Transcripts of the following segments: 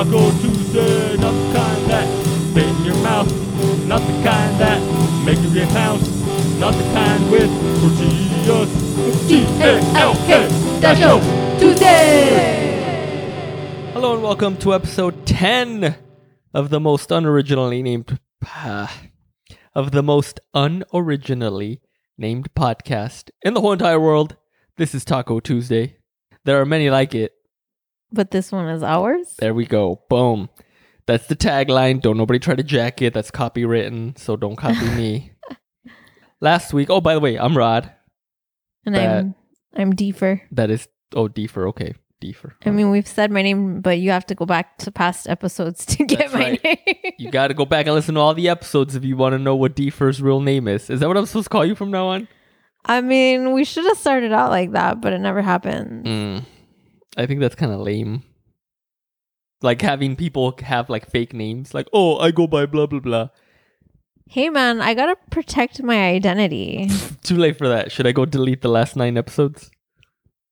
Taco Tuesday, not the kind that spit in your mouth, not the kind that make you get house, not the kind with tortillas. T-A-L-K, Taco Tuesday! Hello and welcome to episode 10 of the most unoriginally named of the most unoriginally named podcast in the whole entire world. This is Taco Tuesday. There are many like it. But this one is ours? There we go. Boom. That's the tagline. Don't nobody try to jack it. That's copywritten, so don't copy me. Last week, oh by the way, I'm Rod. And That- I'm I'm Deefer. That is oh Deefer, okay. Deefer. I mean, we've said my name, but you have to go back to past episodes to get That's my right. name. You gotta go back and listen to all the episodes if you want to know what Deefer's real name is. Is that what I'm supposed to call you from now on? I mean, we should have started out like that, but it never happened. Mm, I think that's kind of lame. Like having people have like fake names, like oh, I go by blah blah blah. Hey, man, I gotta protect my identity. Too late for that. Should I go delete the last nine episodes?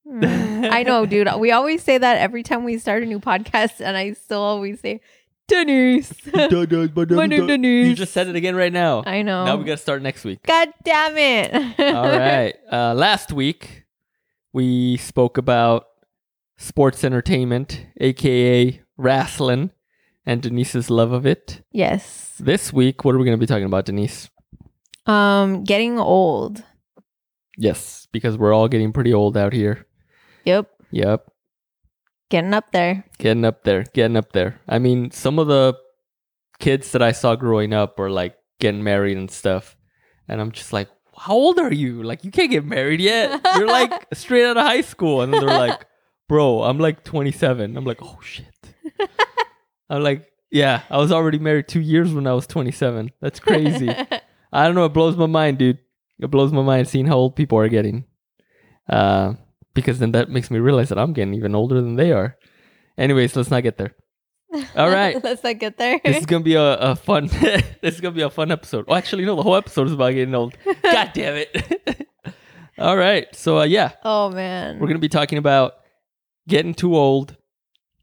Mm, I know, dude. We always say that every time we start a new podcast, and I still always say, Denise. My name Denise. You just said it again right now. I know. Now we gotta start next week. God damn it. All right. Uh, last week we spoke about sports entertainment, aka wrestling, and Denise's love of it. Yes. This week, what are we going to be talking about, Denise? Um, getting old. Yes, because we're all getting pretty old out here. Yep. Yep, Getting up there. getting up there, getting up there. I mean, some of the kids that I saw growing up were like getting married and stuff, and I'm just like, how old are you? Like, you can't get married yet. You're like straight out of high school, and then they're like, bro, I'm like 27. I'm like, oh shit. I'm like, yeah, I was already married two years when I was 27. That's crazy. I don't know. It blows my mind, dude. It blows my mind seeing how old people are getting. Uh, because then that makes me realize that I'm getting even older than they are. Anyways, let's not get there. All right. Let's not get there. This is gonna be a, a fun. this is gonna be a fun episode. Oh, actually, no. The whole episode is about getting old. God damn it! All right. So uh, yeah, oh man. we're gonna be talking about getting too old.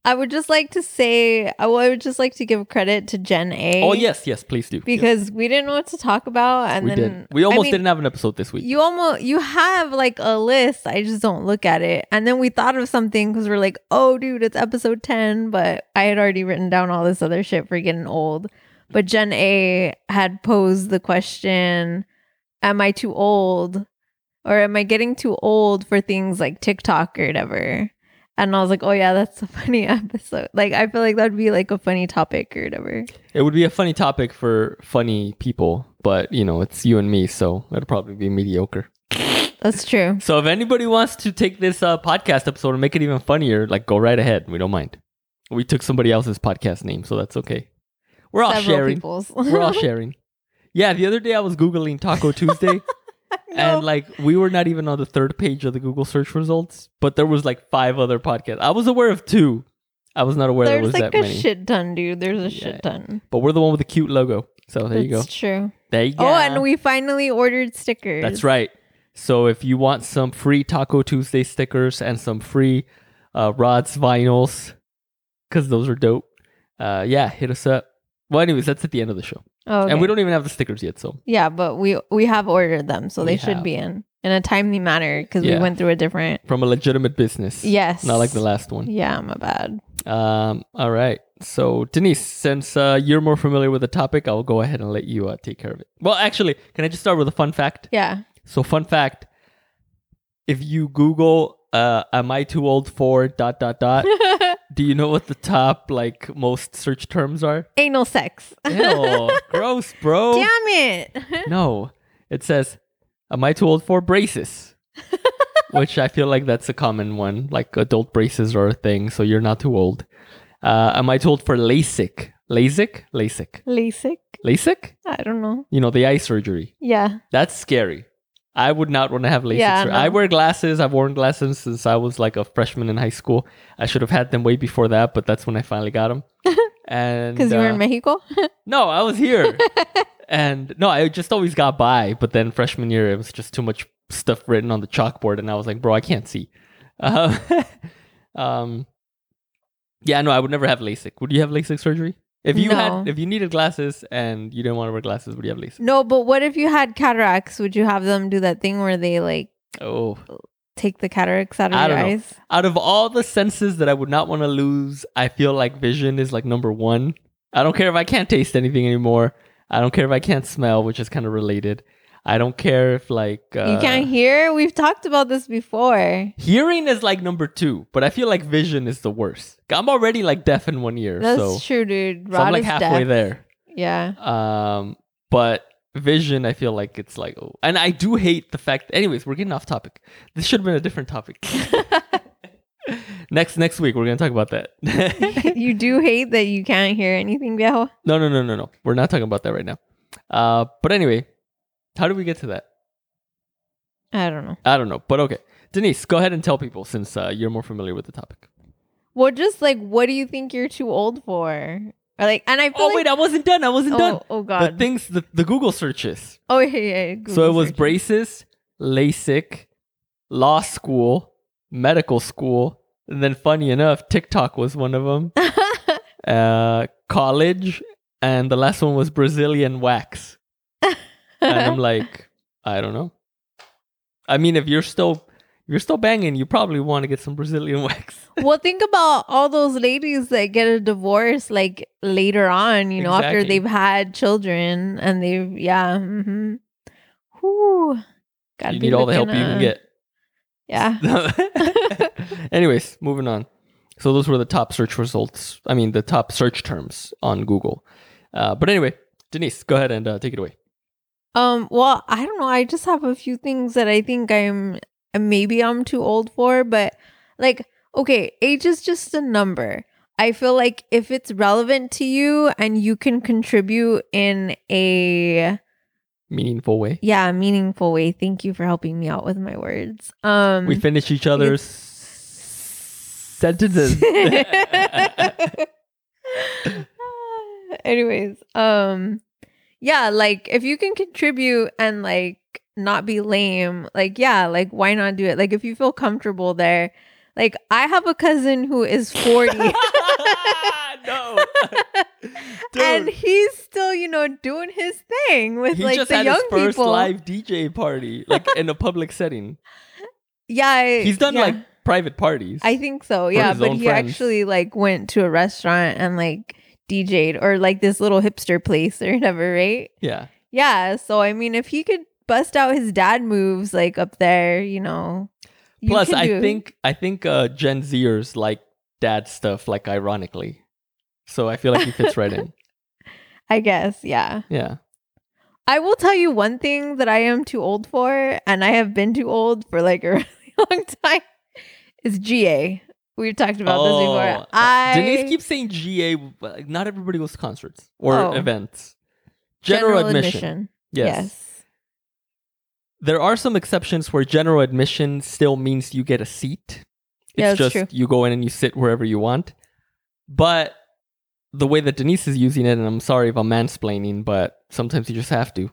I would just like to say I would just like to give credit to Gen A. Oh yes, yes. Please do. Because we didn't know what to talk about and we then did. We I almost mean, didn't have an episode this week. You almost you have like a list. I just don't look at it. And then we thought of something because we're like, oh, dude, it's episode ten. But I had already written down all this other shit for getting old. But Gen A had posed the question, "Am I too old, or am I getting too old for things like TikTok or whatever?" And I was like, "Oh yeah, that's a funny episode. Like, I feel like that'd be like a funny topic or whatever." It would be a funny topic for funny people, but you know, it's you and me, so it'll probably be mediocre. That's true. So if anybody wants to take this uh, podcast episode and make it even funnier, like go right ahead. We don't mind. We took somebody else's podcast name, so that's okay. We're all Several sharing. We're all sharing. Yeah, the other day I was googling Taco Tuesday, and like we were not even on the third page of the Google search results, but there was like five other podcasts. I was aware of two. I was not aware there There's was like that a many. shit ton, dude. There's a shit ton. But we're the one with the cute logo. So there you go. That's true. There you go. Oh, and we finally ordered stickers. That's right. So if you want some free Taco Tuesday stickers and some free uh, Rod's vinyls, because those are dope, uh, yeah, hit us up. Well, anyways, that's at the end of the show, okay. and we don't even have the stickers yet. So Yeah, but we we have ordered them, so We they should have. be in in a timely manner because Yeah. we went through a different. from a legitimate business, Yes. not like the last one. Yeah, my bad. Um, all right. So Denise, since uh, you're more familiar with the topic, I'll go ahead and let you uh, take care of it. Well, actually, can I just start with a fun fact? Yeah. So, fun fact: if you Google uh, "Am I too old for dot dot dot," do you know what the top like most search terms are? Anal sex. Ew, gross, bro. Damn it. No, it says, "Am I too old for braces?" Which I feel like that's a common one. Like adult braces are a thing, so you're not too old. Uh, am I too old for LASIK? LASIK? LASIK? LASIK. LASIK? I don't know. You know the eye surgery. Yeah. That's scary. I would not want to have LASIK. Yeah, no. I wear glasses. I've worn glasses since I was like a freshman in high school. I should have had them way before that, but that's when I finally got them. And Because you were uh, in Mexico. no, I was here. and no, I just always got by. But then freshman year, it was just too much stuff written on the chalkboard, and I was like, bro, I can't see. Uh, um, Yeah, no, I would never have LASIK. Would you have LASIK surgery? If you No. had, if you needed glasses and you didn't want to wear glasses, would you have LASIK? No, but what if you had cataracts? Would you have them do that thing where they like Oh, take the cataracts out of I your don't know. eyes? out of all the senses that I would not want to lose, I feel like vision is like number one. I don't care if I can't taste anything anymore. I don't care if I can't smell, which is kind of related. I don't care if like uh, you can't hear? We've talked about this before. Hearing is like number two, but I feel like vision is the worst. I'm already like deaf in one ear, That's so, true, dude. Rod so I'm like halfway deaf. there. Yeah. Um, but vision, I feel like it's like, oh, and I do hate the fact. Anyways, we're getting off topic. This should have been a different topic. next next week, we're gonna talk about that. you do hate that you can't hear anything, viejo? no, no, no, no, no. We're not talking about that right now. Uh, but anyway, how did we get to that? I don't know. I don't know, but okay. Denise, go ahead and tell people since uh, you're more familiar with the topic. Well, just like, what do you think you're too old for? Or like, and I feel Oh like, wait, I wasn't done. I wasn't done. oh, god, The things, the, the Google searches. oh yeah, yeah. yeah. so Google it was braces, LASIK, law school, medical school, and then funny enough, TikTok was one of them. uh, college, and the last one was Brazilian wax. And I'm like, I don't know. I mean, if you're still you're still banging, you probably want to get some Brazilian wax. well, think about all those ladies that get a divorce like later on, you know, after they've had children and they've, yeah. Mm-hmm. Whew. Gotta you need all the help looking, you can uh, get. Yeah. Anyways, moving on. So those were the top search results. I mean, the top search terms on Google. Uh, but anyway, Denise, go ahead and uh, take it away. Um, well, I don't know. I just have a few things that I think I'm maybe I'm too old for, but like, okay, age is just a number. I feel like if it's relevant to you and you can contribute in a Meaningful way. yeah, meaningful way. Thank you for helping me out with my words. Um We finish each other's sentences. Anyways, um yeah, like if you can contribute and like not be lame, like yeah, like why not do it? Like if you feel comfortable there. Like I have a cousin who is 40 no. And he's still, you know, doing his thing with he like just the had young his first people. live DJ party, like in a public setting. Yeah, I- He's done yeah. like private parties. I think so. Yeah, but he friends. actually like went to a restaurant and like DJ'd or like this little hipster place or whatever, right? yeah. Yeah. So I mean, if he could bust out his dad moves like up there, you know. you Plus, I do- think I think uh, Gen Zers like dad stuff, like ironically. So I feel like he fits right in. I guess, yeah. Yeah. I will tell you one thing that I am too old for, and I have been too old for like a really long time, is GA. We've talked about this before. I Oh, Denise keeps saying GA. but, like, Not everybody goes to concerts or Oh. events. General, admission. Yes. Yes. There are some exceptions where general admission still means you get a seat. It's Yeah, just true. you go in and you sit wherever you want. But the way that Denise is using it, and I'm sorry if I'm mansplaining, but sometimes you just have to.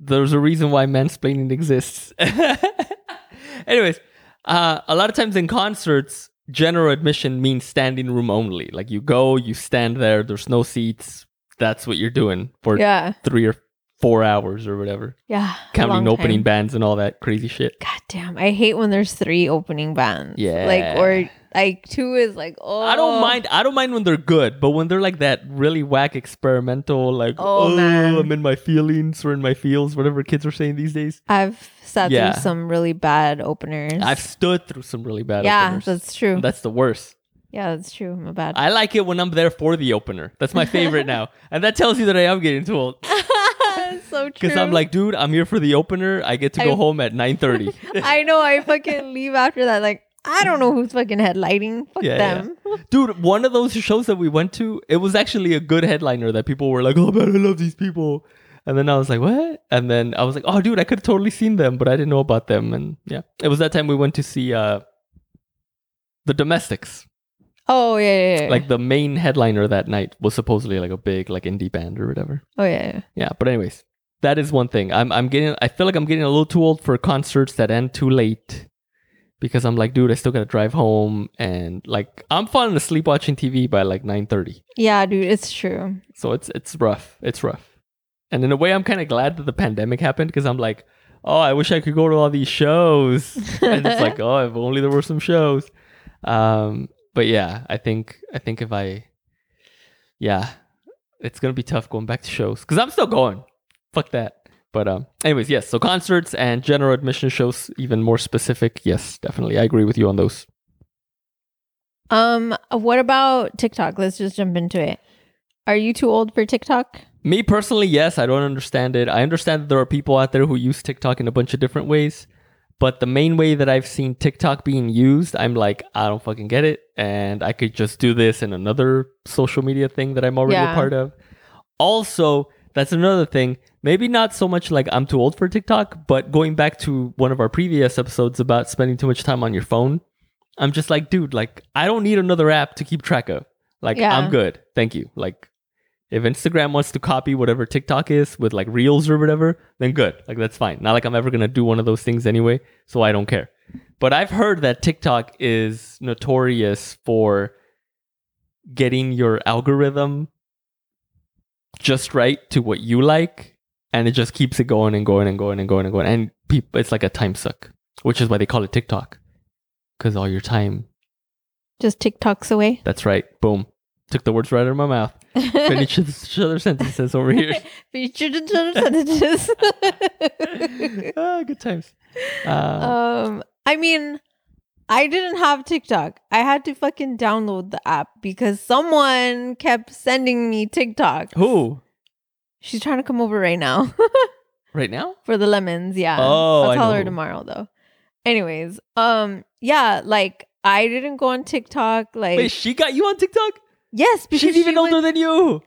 There's a reason why mansplaining exists. Anyways, uh, a lot of times in concerts, general admission means standing room only. Like you go, you stand there, there's no seats. That's what you're doing for Yeah. three or four hours or whatever Yeah. counting opening time. bands and all that crazy shit. God damn. I hate when there's three opening bands. Yeah. Like, or like two is like, oh. I don't oh. mind. I don't mind when they're good, but when they're like that really whack experimental, like Oh, oh. I'm in my feelings or in my feels, whatever kids are saying these days. I've sat Yeah. through some really bad openers. I've stood through some really bad yeah, openers. that's true. That's the worst. yeah, that's true. I'm a bad. I like it when I'm there for the opener. That's my favorite now, and that tells you that I am getting too old so true. because I'm like, dude, I'm here for the opener. I get to go I- home at 9:30. I know. I fucking leave after that. Like, I don't know who's fucking headlining. Fuck Yeah, them. Dude, one of those shows that we went to, it was actually a good headliner that people were like, oh man, I love these people. And then I was like, what? And then I was like, oh, dude, I could have totally seen them, but I didn't know about them. And yeah, it was that time we went to see uh, The Domestics. Oh yeah, yeah, yeah. Like the main headliner that night was supposedly like a big like indie band or whatever. oh yeah, yeah. Yeah, but anyways, that is one thing. I'm I'm getting I feel like I'm getting a little too old for concerts that end too late because I'm like, dude, I still gotta drive home, and like I'm falling asleep watching TV by like nine thirty. Yeah, dude, it's true. So it's it's rough. It's rough. And in a way, I'm kind of glad that the pandemic happened because I'm like, oh, I wish I could go to all these shows. and it's like, oh, if only there were some shows. Um, but yeah, I think I think if I, yeah, it's gonna be tough going back to shows because I'm still going. Fuck that. But um, anyways, yes. So concerts and general admission shows, even more specific. Yes, definitely, I agree with you on those. Um, what about TikTok? Let's just jump into it. Are you too old for TikTok? Me personally, yes, I don't understand it. I understand that there are people out there who use TikTok in a bunch of different ways, but the main way that I've seen TikTok being used, I'm like, I don't fucking get it. And I could just do this in another social media thing that I'm already Yeah. a part of. Also, that's another thing. Maybe not so much like I'm too old for TikTok, but going back to one of our previous episodes about spending too much time on your phone, I'm just like, dude, like, I don't need another app to keep track of. Like, Yeah. I'm good. Thank you. Like, if Instagram wants to copy whatever TikTok is with like reels or whatever, then good. Like that's fine. Not like I'm ever gonna do one of those things anyway, so I don't care. But I've heard that TikTok is notorious for getting your algorithm just right to what you like, and it just keeps it going and going and going and going and going. And people, it's like a time suck, which is why they call it TikTok, because all your time. Just TikToks away. That's right. Boom. Took the words right out of my mouth. Finish each other sentences over here. Finish in other sentences. ah, good times. Uh, um, I mean, I didn't have TikTok. I had to fucking download the app because someone kept sending me TikTok. who? She's trying to come over right now Right now? for the lemons. Yeah. Oh, I'll I tell her tomorrow though. Anyways, um, yeah, like I didn't go on TikTok. Like, Wait, she got you on TikTok? Yes, because She's even she older would, than you.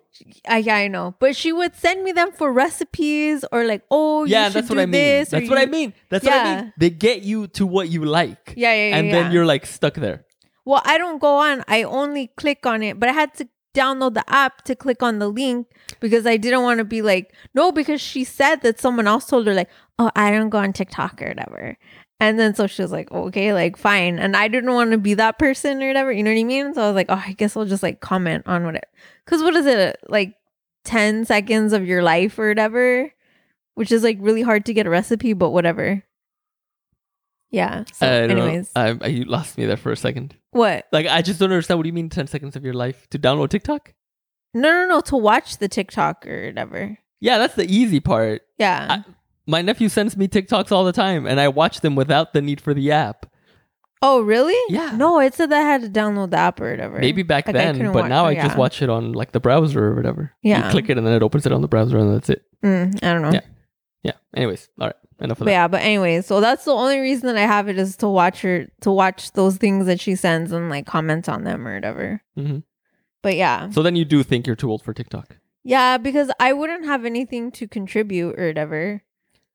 I, yeah, I know, but she would send me them for recipes or like, oh, you yeah, should that's what do I mean. this, That's what I mean. That's what I mean. They get you to what you like. Yeah, yeah, yeah. and yeah. then you're like stuck there. Well, I don't go on. I only click on it, but I had to download the app to click on the link because I didn't want to be like, no, because she said that someone else told her, like, oh, I don't go on TikTok or whatever. And then so she was like, okay, like, fine. And I didn't want to be that person or whatever. You know what I mean? So I was like, oh, I guess I'll just like comment on what it, because what is it, like 10 seconds of your life or whatever, which is like really hard to get a recipe, but whatever. Yeah. So, I don't know. anyways, I, I, you lost me there for a second. what? Like, I just don't understand. What do you mean 10 seconds of your life to download TikTok? No, no, no, to watch the TikTok or whatever. Yeah, that's the easy part. Yeah. I- My nephew sends me TikToks all the time, and I watch them without the need for the app. oh, really? Yeah. No, it said that I had to download the app or whatever. Maybe back Like, then, but now I just watch it on like the browser or whatever. Yeah. You click it and then it opens it on the browser and that's it. Mm, I don't know. Yeah. Yeah. Anyways, all right. Enough of But yeah, but anyway, so that's the only reason that I have it is to watch her to watch those things that she sends and like comment on them or whatever. that. hmm But yeah. So then you do think you're too old for TikTok. Yeah, because I wouldn't have anything to contribute or whatever.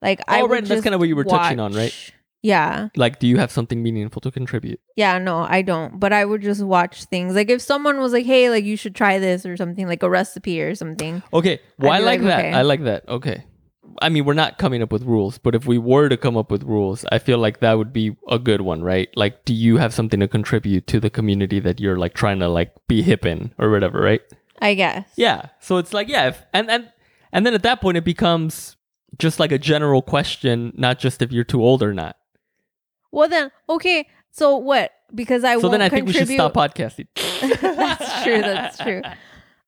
Like I Oh, would right, that's kinda what you were touching on, right? Yeah. Like, do you have something meaningful to contribute? Yeah, no, I don't. But I would just watch things. Like if someone was like, "Hey, like you should try this" or something, like a recipe or something. Okay. Well, I like like, that. okay. I like that. Okay. I mean, we're not coming up with rules, but if we were to come up with rules, I feel like that would be a good one, right? Like, do you have something to contribute to the community that you're like trying to like be hip in or whatever, right? I guess. Yeah. So it's like, yeah, if, and and and then at that point it becomes just like a general question, not just if you're too old or not. Well then, okay. So what? Because I so then I think we should stop podcasting. that's true. That's true.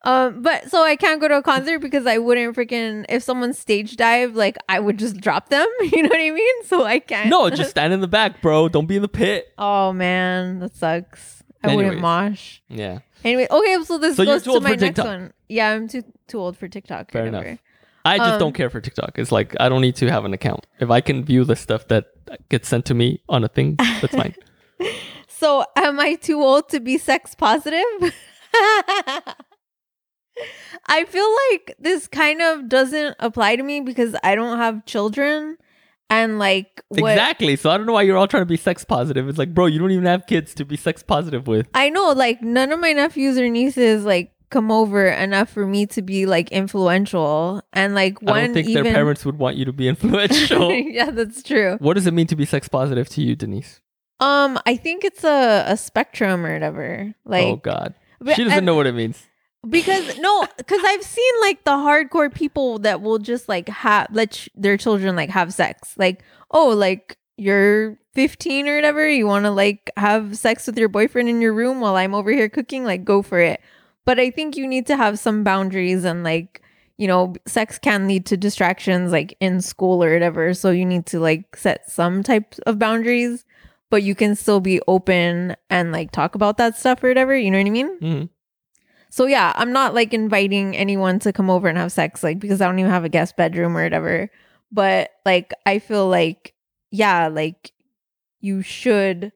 Um, but so I can't go to a concert because I wouldn't freaking if someone stage dive, like I would just drop them. You know what I mean? So I can't. no, just stand in the back, bro. Don't be in the pit. oh man, that sucks. I wouldn't Anyways. mosh. Yeah. Anyway, okay. So this So goes to my next TikTok. one. Yeah, I'm too too old for TikTok. Fair whatever. enough. I just Um, don't care for TikTok. It's like I don't need to have an account. If I can view the stuff that gets sent to me on a thing, that's fine. So, am I too old to be sex positive? I feel like this kind of doesn't apply to me because I don't have children. And like, what Exactly. So I don't know why you're all trying to be sex positive. It's like, bro, you don't even have kids to be sex positive with. I know, like, none of my nephews or nieces like come over enough for me to be like influential. And like, one I don't think even. their parents would want you to be influential. yeah, that's true. what does it mean to be sex positive to you, Denise? Um, I think it's a, a spectrum or whatever. Like oh God, but- she doesn't and- know what it means. because no, because I've seen like the hardcore people that will just like have let ch- their children like have sex. Like, oh, like you're 15 or whatever, you want to like have sex with your boyfriend in your room while I'm over here cooking, like go for it. But I think you need to have some boundaries and like you know, sex can lead to distractions like in school or whatever. So you need to like set some types of boundaries, but you can still be open and like talk about that stuff or whatever. You know what I mean? Mhm. So yeah, I'm not like inviting anyone to come over and have sex, like because I don't even have a guest bedroom or whatever. But like I feel like, yeah, like you should,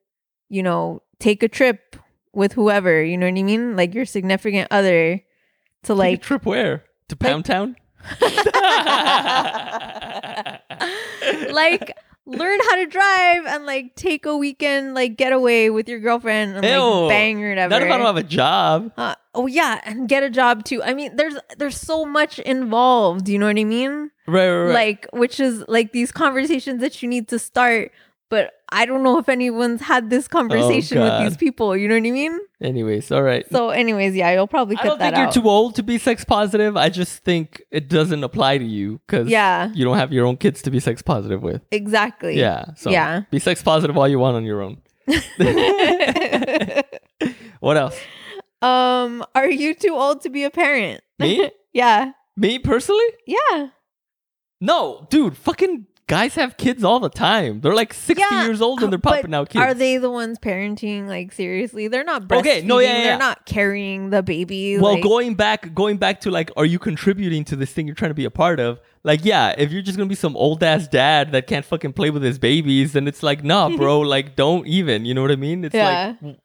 you know, take a trip with whoever, you know what I mean? Like your significant other to Take a like trip where to Pound Town. like learn how to drive and like take a weekend like getaway with your girlfriend and Ew. like bang or whatever. Not if I don't have a job. Uh, oh yeah, and get a job too. I mean, there's there's so much involved. You know what I mean? Right, right, right. Like, which is like these conversations that you need to start. But I don't know if anyone's had this conversation with Oh, God. these people. You know what I mean? Anyways, all right. So, anyways, yeah, you'll probably I don't think you're out. too old to be sex positive. I just think it doesn't apply to you because Yeah. you don't have your own kids to be sex positive with. exactly. Yeah. So Yeah. be sex positive all you want on your own. What else? um, are you too old to be a parent? Me? yeah. Me personally? Yeah. No, dude. Fucking guys have kids all the time. They're like 60 Yeah, years old and they're popping out kids. Are they the ones parenting? Like seriously, they're not breastfeeding. Okay, no, yeah, yeah, yeah. They're not carrying the baby. well, like- going back, going back to like, are you contributing to this thing you're trying to be a part of? Like, yeah, if you're just gonna be some old ass dad that can't fucking play with his babies, then it's like, nah, bro, like, don't even. You know what I mean? It's Yeah. like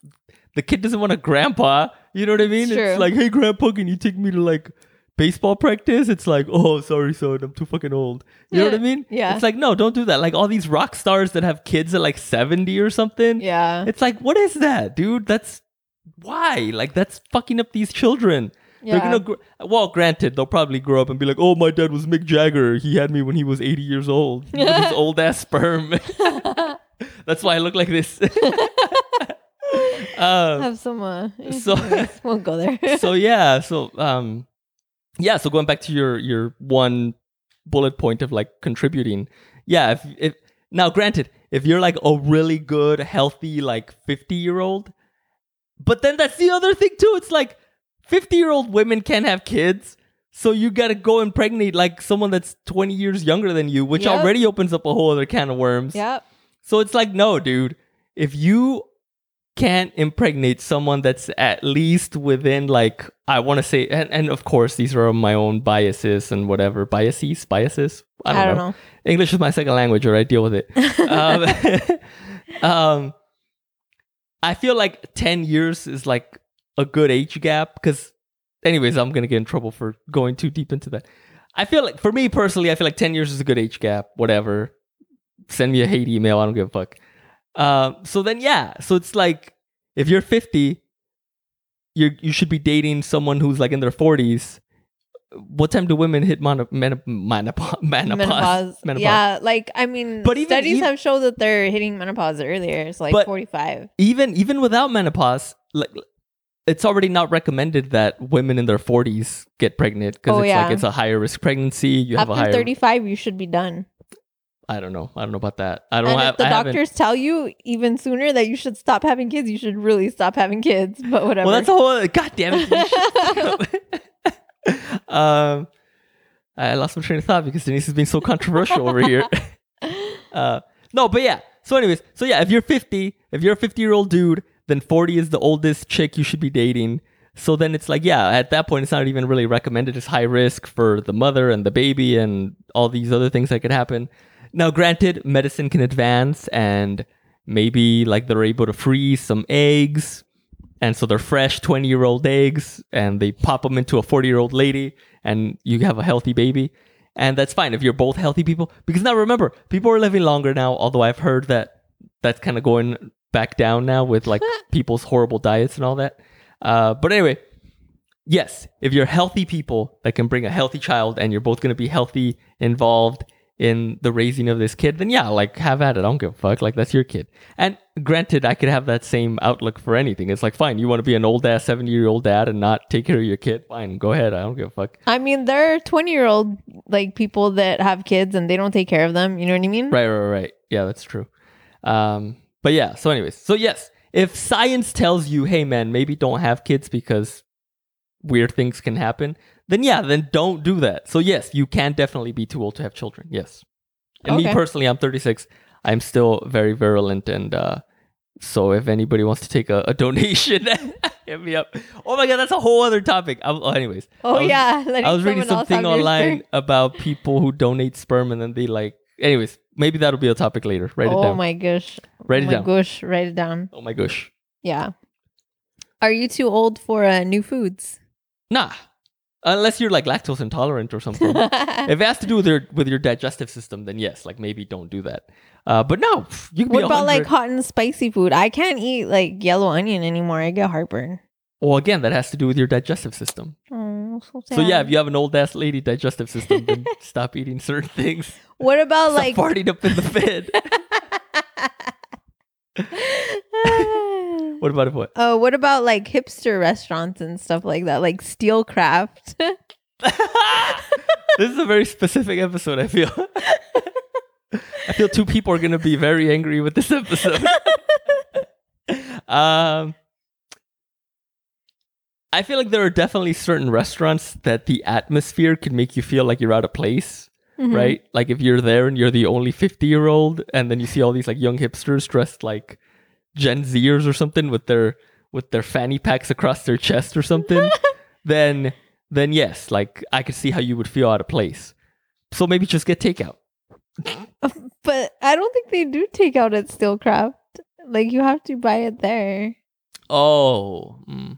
the kid doesn't want a grandpa. You know what I mean? It's true. like, hey, grandpa, can you take me to like baseball practice? It's like, oh, sorry, son, I'm too fucking old. You know what I mean? yeah. It's like, no, don't do that. Like all these rock stars that have kids at like 70 or something. Yeah. It's like, what is that, dude? That's why? Like, that's fucking up these children. Yeah. They're gonna, gr- well, granted, they'll probably grow up and be like, "Oh, my dad was Mick Jagger. He had me when he was 80 years old. With his old ass sperm. That's why I look like this." um, Have some. Uh, so- we'll go there. so yeah, so um, yeah. So going back to your your one bullet point of like contributing, yeah. If if now, granted, if you're like a really good, healthy, like 50 year old, but then that's the other thing too. It's like 50 year old women can't have kids. So you gotta go impregnate like someone that's 20 years younger than you, which Yep. already opens up a whole other can of worms. yep. So it's like, no, dude. If you can't impregnate someone that's at least within like I want to say, and, and of course these are my own biases and whatever biases, biases. I don't, know. English is my second language, or I deal with it. um, um, I feel like ten years is like a good age gap because, anyways, I'm gonna get in trouble for going too deep into that. I feel like for me personally, I feel like ten years is a good age gap. Whatever, send me a hate email. I don't give a fuck. Um, so then, yeah. So it's like if you're 50, you you should be dating someone who's like in their 40s. What time do women hit mono, menop- menopause? Menopause. Menopause. Yeah, like I mean, But even- studies even- have shown that they're hitting menopause earlier. It's like But- forty-five. Even even without menopause, like it's already not recommended that women in their 40s get pregnant because Oh, it's yeah. like it's a higher risk pregnancy. You have a After higher. thirty-five, you should be done. I don't know. I don't know about that. I don't And have. if the I haven't- doctors tell you even sooner that you should stop having kids, you should really stop having kids. But whatever. Well, that's a whole. God damn it. Um, I lost my train of thought because Denise is being so controversial over here. uh, no, but yeah. So, anyways, so yeah, if you're 50, if you're a 50 year old dude, then 40 is the oldest chick you should be dating. So then it's like, yeah, at that point, it's not even really recommended. It's high risk for the mother and the baby and all these other things that could happen. Now, granted, medicine can advance and maybe like they're able to freeze some eggs and so they're fresh 20 year old eggs and they pop them into a 40 year old lady and you have a healthy baby and that's fine if you're both healthy people. Because now remember people are living longer now although i've heard that that's kind of going back down now with like people's horrible diets and all that. Uh, but anyway yes if you're healthy people that can bring a healthy child and you're both going to be healthy involved in the raising of this kid, then yeah, like have at it. I don't give a fuck. Like that's your kid. And granted, I could have that same outlook for anything. It's like fine, you want to be an old ass seventy year old dad and not take care of your kid. Fine, go ahead. I don't give a fuck. I mean, there are 20 year old like people that have kids and they don't take care of them. You know what I mean? Right, right, right. Yeah, that's true. Um, but yeah. So, anyways, so yes, if science tells you, hey man, maybe don't have kids because weird things can happen, then yeah, then don't do that. So yes, you can definitely be too old to have children. Yes. And me personally, I'm 36. I'm still very virulent, and uh, so if anybody wants to take a, a donation, hit me up. Oh my god, that's a whole other topic. I, oh, anyways. Oh, I was- yeah. letting I was reading something online about people who donate sperm and then they like. Anyways, maybe that'll be a topic later. Write it oh down. my gosh. Write oh it my down. gosh. Write it down. Oh my gosh. Yeah. Are you too old for uh, new foods? Nah. Unless you're like lactose intolerant or something. if it has to do with your with your digestive system, then yes, like maybe don't do that. Uh, but no, you can what about like hot and spicy food? I can't eat like yellow onion anymore. I get heartburn. Well, again, that has to do with your digestive system. Oh, so. So yeah, if you have an old ass lady digestive system, then stop eating certain things. what about Stop like farting up in the bed. What about it? What? Oh, what about like hipster restaurants and stuff like that, like Steelcraft? this is a very specific episode. I feel. I feel two people are gonna be very angry with this episode. um, I feel like there are definitely certain restaurants that the atmosphere can make you feel like you're out of place, Mhm. right? Like if you're there and you're the only fifty year old, and then you see all these like young hipsters dressed like Gen Zers or something with their with their fanny packs across their chest or something, then then yes, like I could see how you would feel out of place. So maybe just get takeout. But I don't think they do take out at Steelcraft. Like you have to buy it there. Oh, mm.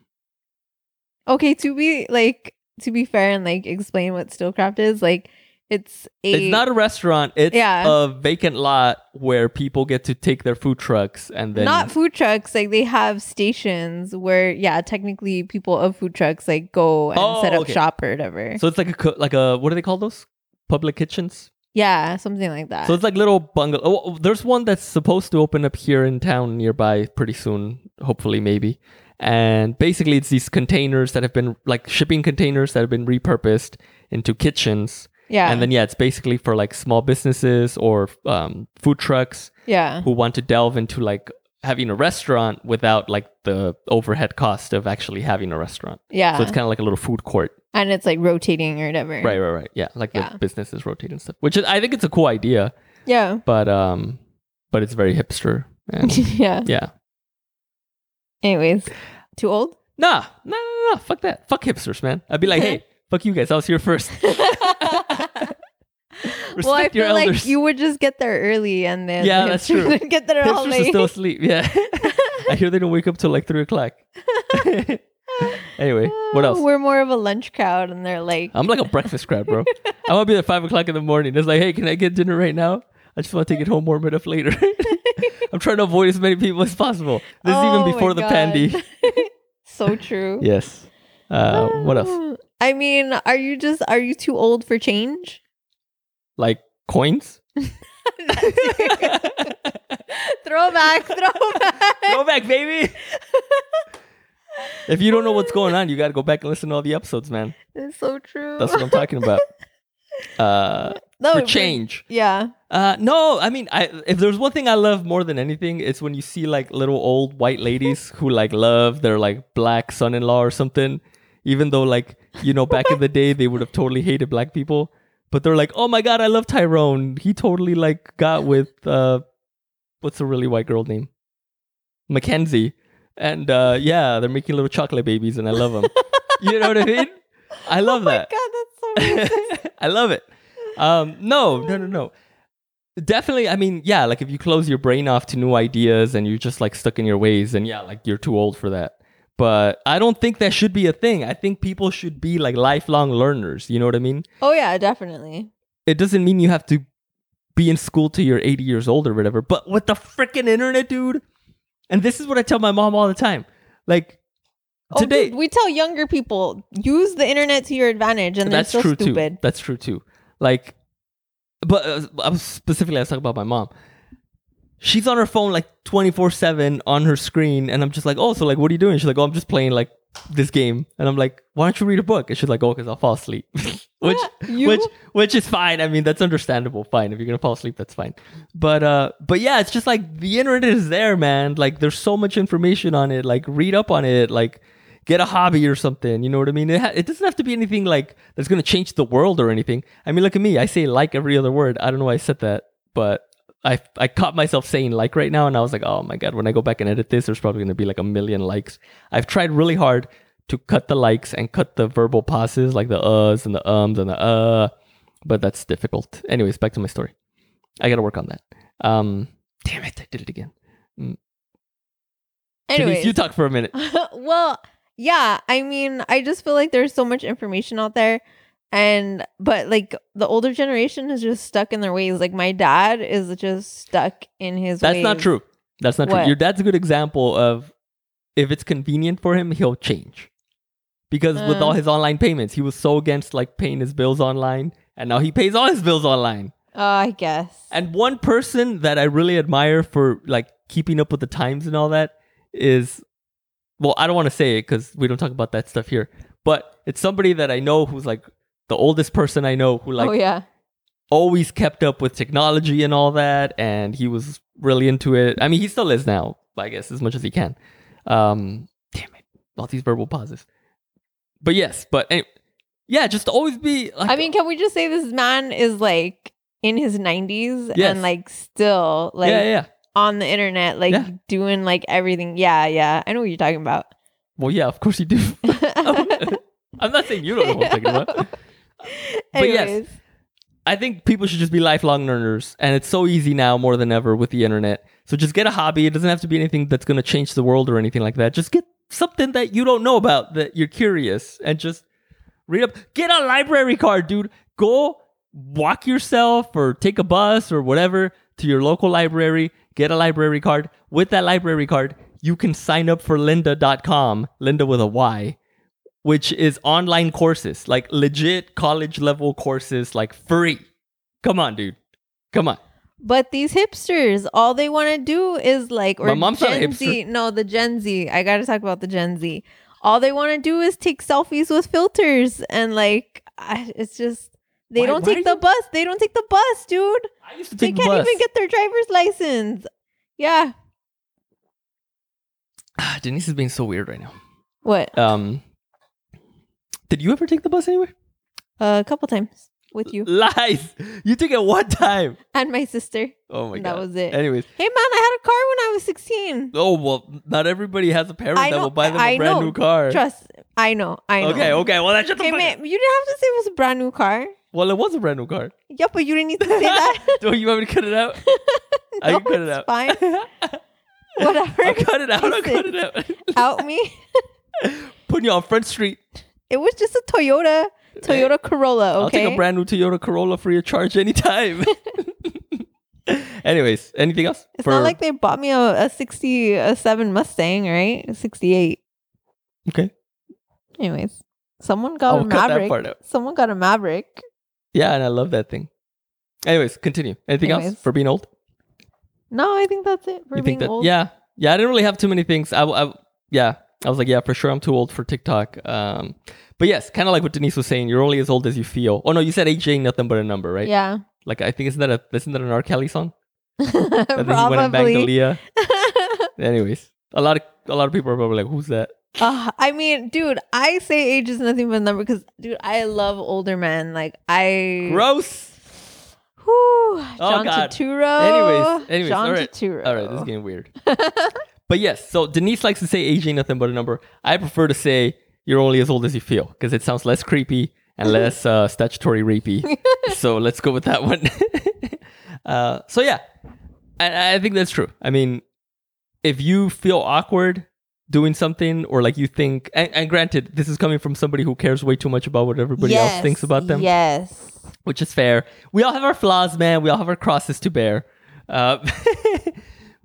Okay, to be like to be fair and like explain what Steelcraft is, like it's a it's not a restaurant. It's Yeah. a vacant lot where people get to take their food trucks and then not food trucks. Like they have stations where yeah, technically people of food trucks like go and Oh, set up okay. shop or whatever. So it's like a like a what do they call those? Public kitchens. yeah, something like that. So it's like little bungalow. Oh, oh, there's one that's supposed to open up here in town nearby pretty soon, hopefully, maybe. And basically, it's these containers that have been like shipping containers that have been repurposed into kitchens. Yeah. And then, yeah, it's basically for like small businesses or um, food trucks yeah. who want to delve into like having a restaurant without like the overhead cost of actually having a restaurant. Yeah. So it's kind of like a little food court. and it's like rotating or whatever. Right, right, right. Yeah, like Yeah. the businesses rotate and stuff. Which is, I think it's a cool idea, Yeah. but um, but it's very hipster. And yeah. yeah, Anyways, too old? nah, nah, nah, nah, fuck that, fuck hipsters, man. I'd be like, hey, fuck you guys. I was here first. Respect well, I your feel like you would just get there early and then Yeah, that's true. get there all late. still asleep. Yeah, I hear they don't wake up till like three o'clock. anyway, what else? We're more of a lunch crowd, and they're like, I'm like a breakfast crowd, bro. I want to be at five o'clock in the morning. It's like, hey, can I get dinner right now? I just want to take it home, warm it up later. I'm trying to avoid as many people as possible. This is Oh even before the God. pandy. so true. yes. Uh, what else? I mean, are you just are you too old for change? Like coins? throwback, throwback. Throwback, baby. if you don't know what's going on, you got to go back and listen to all the episodes, man. It's so true. That's what I'm talking about. Uh, No, for but- change. Yeah. Uh, no, I mean, I if there's one thing I love more than anything, it's when you see like little old white ladies who like love their like black son-in-law or something, even though like you know back in the day they would have totally hated black people, but they're like, oh my god, I love Tyrone. He totally like got with uh, what's a really white girl name, Mackenzie, and uh, yeah, they're making little chocolate babies, and I love them. you know what I mean? I love oh that. god, that's so. I love it. Um, no, no, no, no. Definitely, I mean, yeah, like if you close your brain off to new ideas and you're just like stuck in your ways, and yeah, like you're too old for that. But I don't think that should be a thing. I think people should be like lifelong learners. You know what I mean? oh yeah, definitely. It doesn't mean you have to be in school till you're 80 years old or whatever. But with the freaking internet, dude, and this is what I tell my mom all the time. Like Oh, today, we tell younger people use the internet to your advantage, and they're that's so true stupid. too. That's true too. Like but uh, specifically I was talking about my mom. She's on her phone like twenty four seven on her screen, and I'm just like, oh, so like, what are you doing? She's like, oh, I'm just playing like this game, and I'm like, why don't you read a book? And she's like, oh, because I'll fall asleep, which You- which which is fine. I mean, that's understandable. Fine, if you're gonna fall asleep, that's fine. But uh, but yeah, it's just like the internet is there, man. Like, there's so much information on it. Like, read up on it. Like, get a hobby or something. You know what I mean? It, ha- it doesn't have to be anything like that's gonna change the world or anything. I mean, look at me. I say like every other word. I don't know why I said that, but I I caught myself saying like right now, and I was like, oh my god, when I go back and edit this, there's probably gonna be like a million likes. I've tried really hard to cut the likes and cut the verbal pauses, like the uhs and the ums and the uh, but that's difficult. Anyways, back to my story. I gotta work on that. Um, damn it, I did it again. Denise, Anyways, you talk for a minute. well, yeah. I mean, I just feel like there's so much information out there, and but like the older generation is just stuck in their ways. Like my dad is just stuck in his. That's not true. That's not true. What? Your dad's a good example of if it's convenient for him, he'll change. Because with Uh. all his online payments, he was so against like paying his bills online, and now he pays all his bills online. Oh, I guess. And one person that I really admire for like keeping up with the times and all that is, well, I don't want to say it because we don't talk about that stuff here, but it's somebody that I know who's like the oldest person I know who like oh yeah. always kept up with technology and all that, and he was really into it. I mean, he still is now, I guess, as much as he can. Um, damn it, all these verbal pauses. But yes, but anyway, yeah, just always be. Like, I mean, can we just say this man is like in his 90s Yes. and like still like yeah, yeah. on the internet, like Yeah. doing like everything? Yeah, yeah. I know what you're talking about. Well, yeah, of course you do. I'm not saying you don't know what I'm talking about. But yes. I think people should just be lifelong learners, and it's so easy now more than ever with the internet. So just get a hobby. It doesn't have to be anything that's going to change the world or anything like that. Just get something that you don't know about that you're curious, and just read up. Get a library card, dude. Go walk yourself or take a bus or whatever to your local library. Get a library card. With that library card, you can sign up for lynda.com, Linda with a Y, which is online courses, like legit college level courses, like free. Come on, dude. Come on. but these hipsters, all they want to do is like, or My mom's not a hipster. Z. No, the Gen Z. I got to talk about the Gen Z. All they want to do is take selfies with filters and like, I, it's just. They Why- don't why take the you- bus. They don't take the bus, dude. I used to They take can't the bus. even get their driver's license. Yeah. Ah, Denise is being so weird right now. What? Um, did you ever take the bus anywhere? a couple times with you Lies. You took it one time. and my sister. Oh my god. That was it. Anyways, Hey man, I had a car when I was 16. oh well, not everybody has a parent I that know- will buy them a I brand know. new car. Trust. I know. I know. Okay, okay. Well, that's just Hey man, you didn't have to say it was a brand new car. Well, it was a brand new car. Yeah, but you didn't need to say that. Do you want me to cut it out? I can cut it it's out. fine. Whatever. I'll cut it out. I'll cut it out. Out me. Putting you on Front Street. It was just a Toyota, Toyota Corolla. Okay, I'll take a brand new Toyota Corolla free of charge anytime. Anyways, anything else? it's not like they bought me a, a 67 Mustang, right? 68. okay. Anyways, someone got I'll a Maverick. Someone got a Maverick. Yeah, and I love that thing. Anyways, continue. Anything else for being old? No, I think that's it for you being think that? old. Yeah, yeah. I didn't really have too many things. I, I, yeah. I was like, yeah, for sure, I'm too old for TikTok. Um, but yes, kind of like what Denise was saying. You're only as old as you feel. Oh no, you said age ain't nothing but a number, right? Yeah. Like I think isn't that a isn't that an R. Kelly song? And then he went and banged Probably. Aaliyah. Anyways, a lot of a lot of people are probably like, who's that? Uh, I mean, dude, I say age is nothing but a number because, dude, I love older men. Like, I. Gross. Whew, John God. Turturro. Anyways, anyways, John all right. Turturro. All right, this is getting weird. but yes, so Denise likes to say age ain't nothing but a number. I prefer to say you're only as old as you feel because it sounds less creepy and less uh, statutory rapey. so let's go with that one. uh, so yeah, I, I think that's true. I mean, if you feel awkward doing something or like you think, and, and granted, this is coming from somebody who cares way too much about what everybody else thinks about them Yes. which is fair. We all have our flaws, man. We all have our crosses to bear. Uh,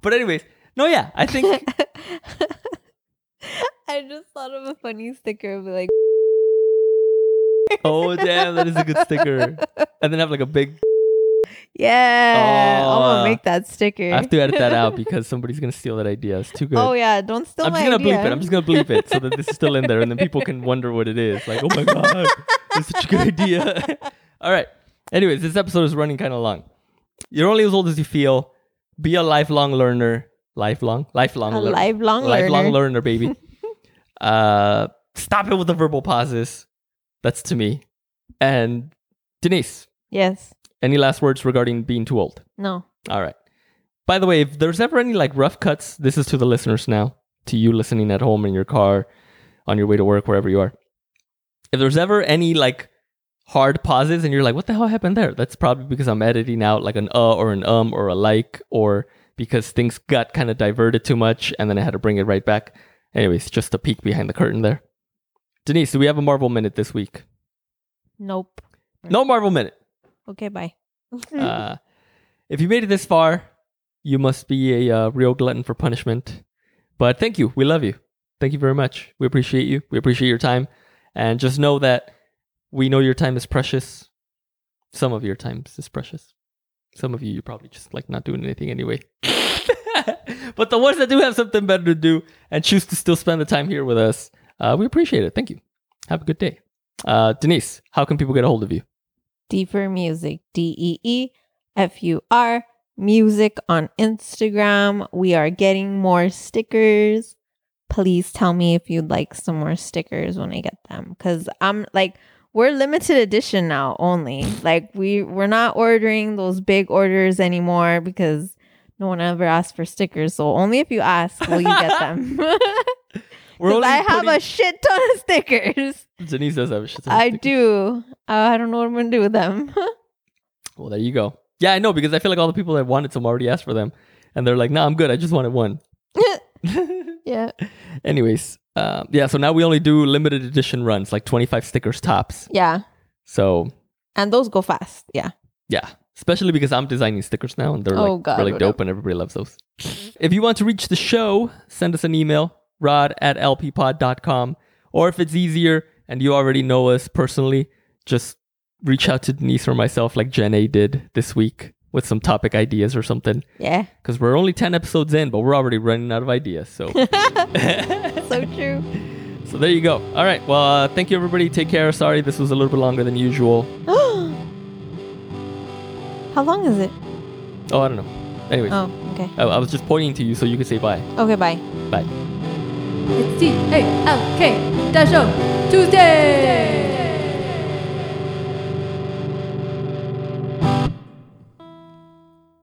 but anyways, no, yeah, I think I just thought of a funny sticker of like, oh damn, that is a good sticker. And then have like a big Yeah, I'm Oh, gonna make that sticker. I have to edit that out because somebody's gonna steal that idea. It's too good. oh yeah, don't steal I'm my idea. I'm just gonna idea. bleep it. I'm just gonna bleep it so that this is still in there, and then people can wonder what it is. Like, oh my god, it's such a good idea. All right. Anyways, this episode is running kind of long. You're only as old as you feel. Be a lifelong learner. Lifelong, lifelong, a lear- lifelong lifelong learner. learner, baby. uh, stop it with the verbal pauses. That's to me. And Denise, Yes. any last words regarding being too old? No. All right. By the way, if there's ever any like rough cuts, this is to the listeners now, to you listening at home in your car, on your way to work, wherever you are. If there's ever any like hard pauses and you're like, what the hell happened there? That's probably because I'm editing out like an uh or an um or a like, or because things got kind of diverted too much and then I had to bring it right back. Anyways, just a peek behind the curtain there. Denise, do we have a Marvel minute this week? Nope. No Marvel minute. Okay. Bye. Uh, if you made it this far, you must be a uh, real glutton for punishment. But thank you. We love you. Thank you very much. We appreciate you. We appreciate your time. And just know that we know your time is precious. Some of your time is precious. Some of you, you're probably just like not doing anything anyway. but the ones that do have something better to do and choose to still spend the time here with us, uh, we appreciate it. Thank you. Have a good day. Uh, Denise, how can people get a hold of you? Deefur music. D E E F U R music on Instagram. We are getting more stickers. Please tell me if you'd like some more stickers when I get them cuz I'm like we're limited edition now only. Like we we're not ordering those big orders anymore because no one ever asked for stickers. So only if you ask will you get them. We're only I have putting- a shit ton of stickers. Denise does have a shit ton of I stickers. do. Uh, I don't know what I'm gonna do with them. Well, there you go. Yeah, I know because I feel like all the people that wanted some already asked for them, and they're like, "No, I'm good. I just wanted one." Yeah. Anyways, um, yeah. So now we only do limited edition runs, like 25 stickers tops. Yeah. So And those go fast. Yeah. yeah, especially because I'm designing stickers now, and they're Oh, like God, really dope, and everybody loves those. if you want to reach the show, send us an email, rod at lppod.com, or if it's easier and you already know us personally, just reach out to Denise or myself, like Jen A did this week, with some topic ideas or something. Yeah. because we're only 10 episodes in but we're already running out of ideas so So true. so there you go all right well uh, thank you everybody take care sorry this was a little bit longer than usual How long is it? oh i don't know anyway Oh, okay. I, I was just pointing to you so you could say bye Okay, bye. bye It's T A L K Dash Tuesday.